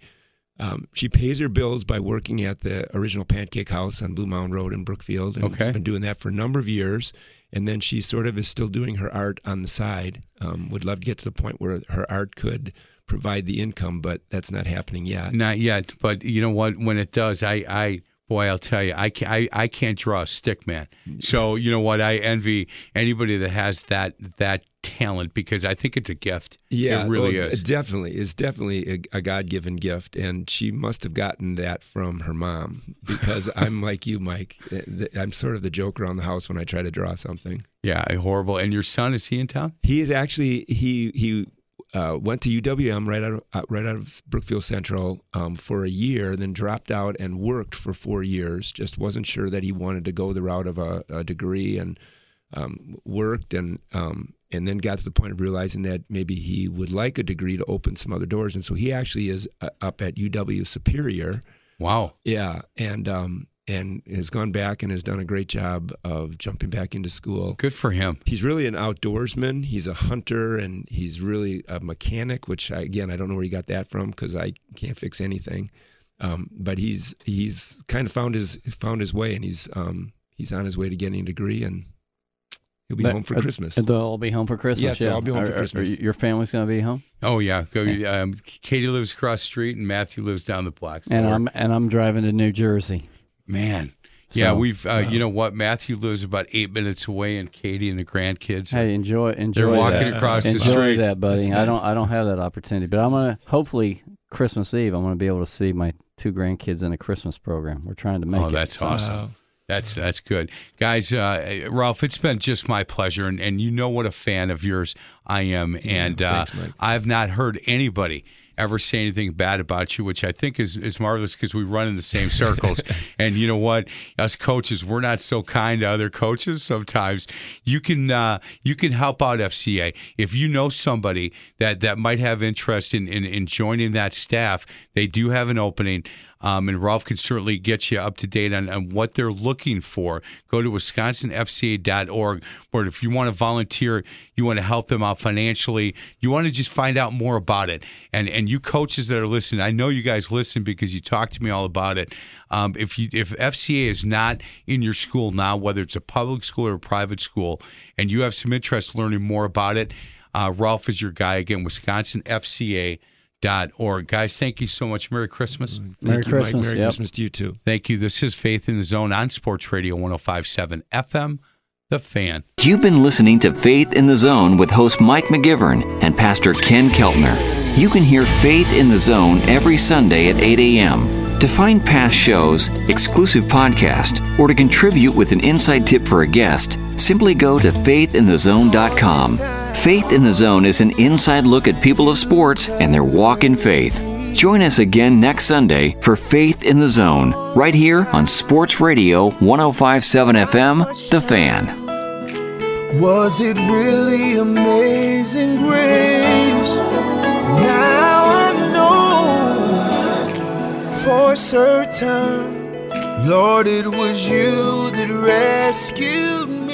Speaker 3: um, she pays her bills by working at the original Pancake House on Bluemound Road in Brookfield, and
Speaker 1: Okay.
Speaker 3: she's been doing that for a number of years. And then she sort of is still doing her art on the side. Um, would love to get to the point where her art could provide the income, but that's not happening yet.
Speaker 1: not yet but you know what when it does i i boy i'll tell you i can I, I can't draw a stick man. So you know what? I envy anybody that has that that talent because i think it's a gift.
Speaker 3: Yeah,
Speaker 1: it really
Speaker 3: well,
Speaker 1: is.
Speaker 3: Definitely, it's definitely a, a God-given gift, and she must have gotten that from her mom because I'm like you, Mike. Eh, I'm sort of the joke around the house when I try to draw something.
Speaker 1: yeah horrible. And your son is he in town?
Speaker 3: He is actually he he uh, went to UWM right out of uh, right out of Brookfield Central um, for a year, then dropped out and worked for four years. Just wasn't sure that he wanted to go the route of a, a degree and um, worked and um, and then got to the point of realizing that maybe he would like a degree to open some other doors. And so he actually is uh, up at UW Superior.
Speaker 1: wow
Speaker 3: Yeah, and um, and has gone back and has done a great job of jumping back into school
Speaker 1: good for him
Speaker 3: he's really an outdoorsman. He's a hunter and he's really a mechanic, which I, again I don't know where he got that from because I can't fix anything. Um, but he's he's kind of found his found his way and he's um, he's on his way to getting a degree and he'll be
Speaker 2: But-
Speaker 3: home for
Speaker 2: uh,
Speaker 3: Christmas.
Speaker 2: And they'll all be home for Christmas.
Speaker 3: Yes, they'll
Speaker 2: yeah.
Speaker 3: all be home for
Speaker 2: Are- are-
Speaker 3: Christmas.
Speaker 2: are your family's going to be home,
Speaker 1: Oh yeah, go. Um, Katie lives across the street, and Matthew lives down the block. So
Speaker 2: and I'm and I'm driving to New Jersey.
Speaker 1: Man. Yeah,
Speaker 2: So,
Speaker 1: we've. Uh, You know what? Matthew lives about eight minutes away, and Katie and the grandkids. are-
Speaker 2: Hey, enjoy enjoy.
Speaker 1: they're walking
Speaker 2: that.
Speaker 1: across the
Speaker 2: enjoy
Speaker 1: street.
Speaker 2: that, buddy.
Speaker 3: That's
Speaker 2: I don't
Speaker 3: nice.
Speaker 2: I don't have that opportunity, but I'm gonna hopefully Christmas Eve I'm gonna be able to see my two grandkids in a Christmas program. We're trying to make
Speaker 1: Oh,
Speaker 2: it.
Speaker 1: that's
Speaker 2: So,
Speaker 1: awesome.
Speaker 3: Wow.
Speaker 1: That's that's good, guys. Uh, Ralph, it's been just my pleasure, and, and you know what a fan of yours I am, and uh,
Speaker 3: thanks, Mike.
Speaker 1: I've not heard anybody ever say anything bad about you, which I think is is marvelous because we run in the same circles. and you know what, us coaches, we're not so kind to other coaches sometimes. You can uh, you can help out FCA if you know somebody that that might have interest in in, in joining that staff. They do have an opening. Um, and Ralph can certainly get you up to date on, on what they're looking for. Go to wisconsinfca.org. Or if you want to volunteer, you want to help them out financially, you want to just find out more about it. And and you coaches that are listening, I know you guys listen because you talk to me all about it. Um, if you if FCA is not in your school now, whether it's a public school or a private school, and you have some interest learning more about it, uh, Ralph is your guy again. WisconsinFCA. Dot org. Guys, thank you so much. Merry Christmas.
Speaker 3: Thank
Speaker 2: Merry
Speaker 3: you, Mike.
Speaker 2: Christmas,
Speaker 3: Merry
Speaker 2: yep.
Speaker 3: Christmas to you too.
Speaker 1: Thank you. This is Faith in the Zone on Sports Radio 1057 FM, The Fan.
Speaker 4: You've been listening to Faith in the Zone with host Mike McGivern and Pastor Ken Keltner. You can hear Faith in the Zone every Sunday at 8 a.m. To find past shows, exclusive podcast, or to contribute with an inside tip for a guest, simply go to faithinthezone.com. Faith in the Zone is an inside look at people of sports and their walk in faith. Join us again next Sunday for Faith in the Zone, right here on Sports Radio 1057 FM, The Fan.
Speaker 5: Was it really amazing grace? Now I know for certain, Lord, it was you that rescued me.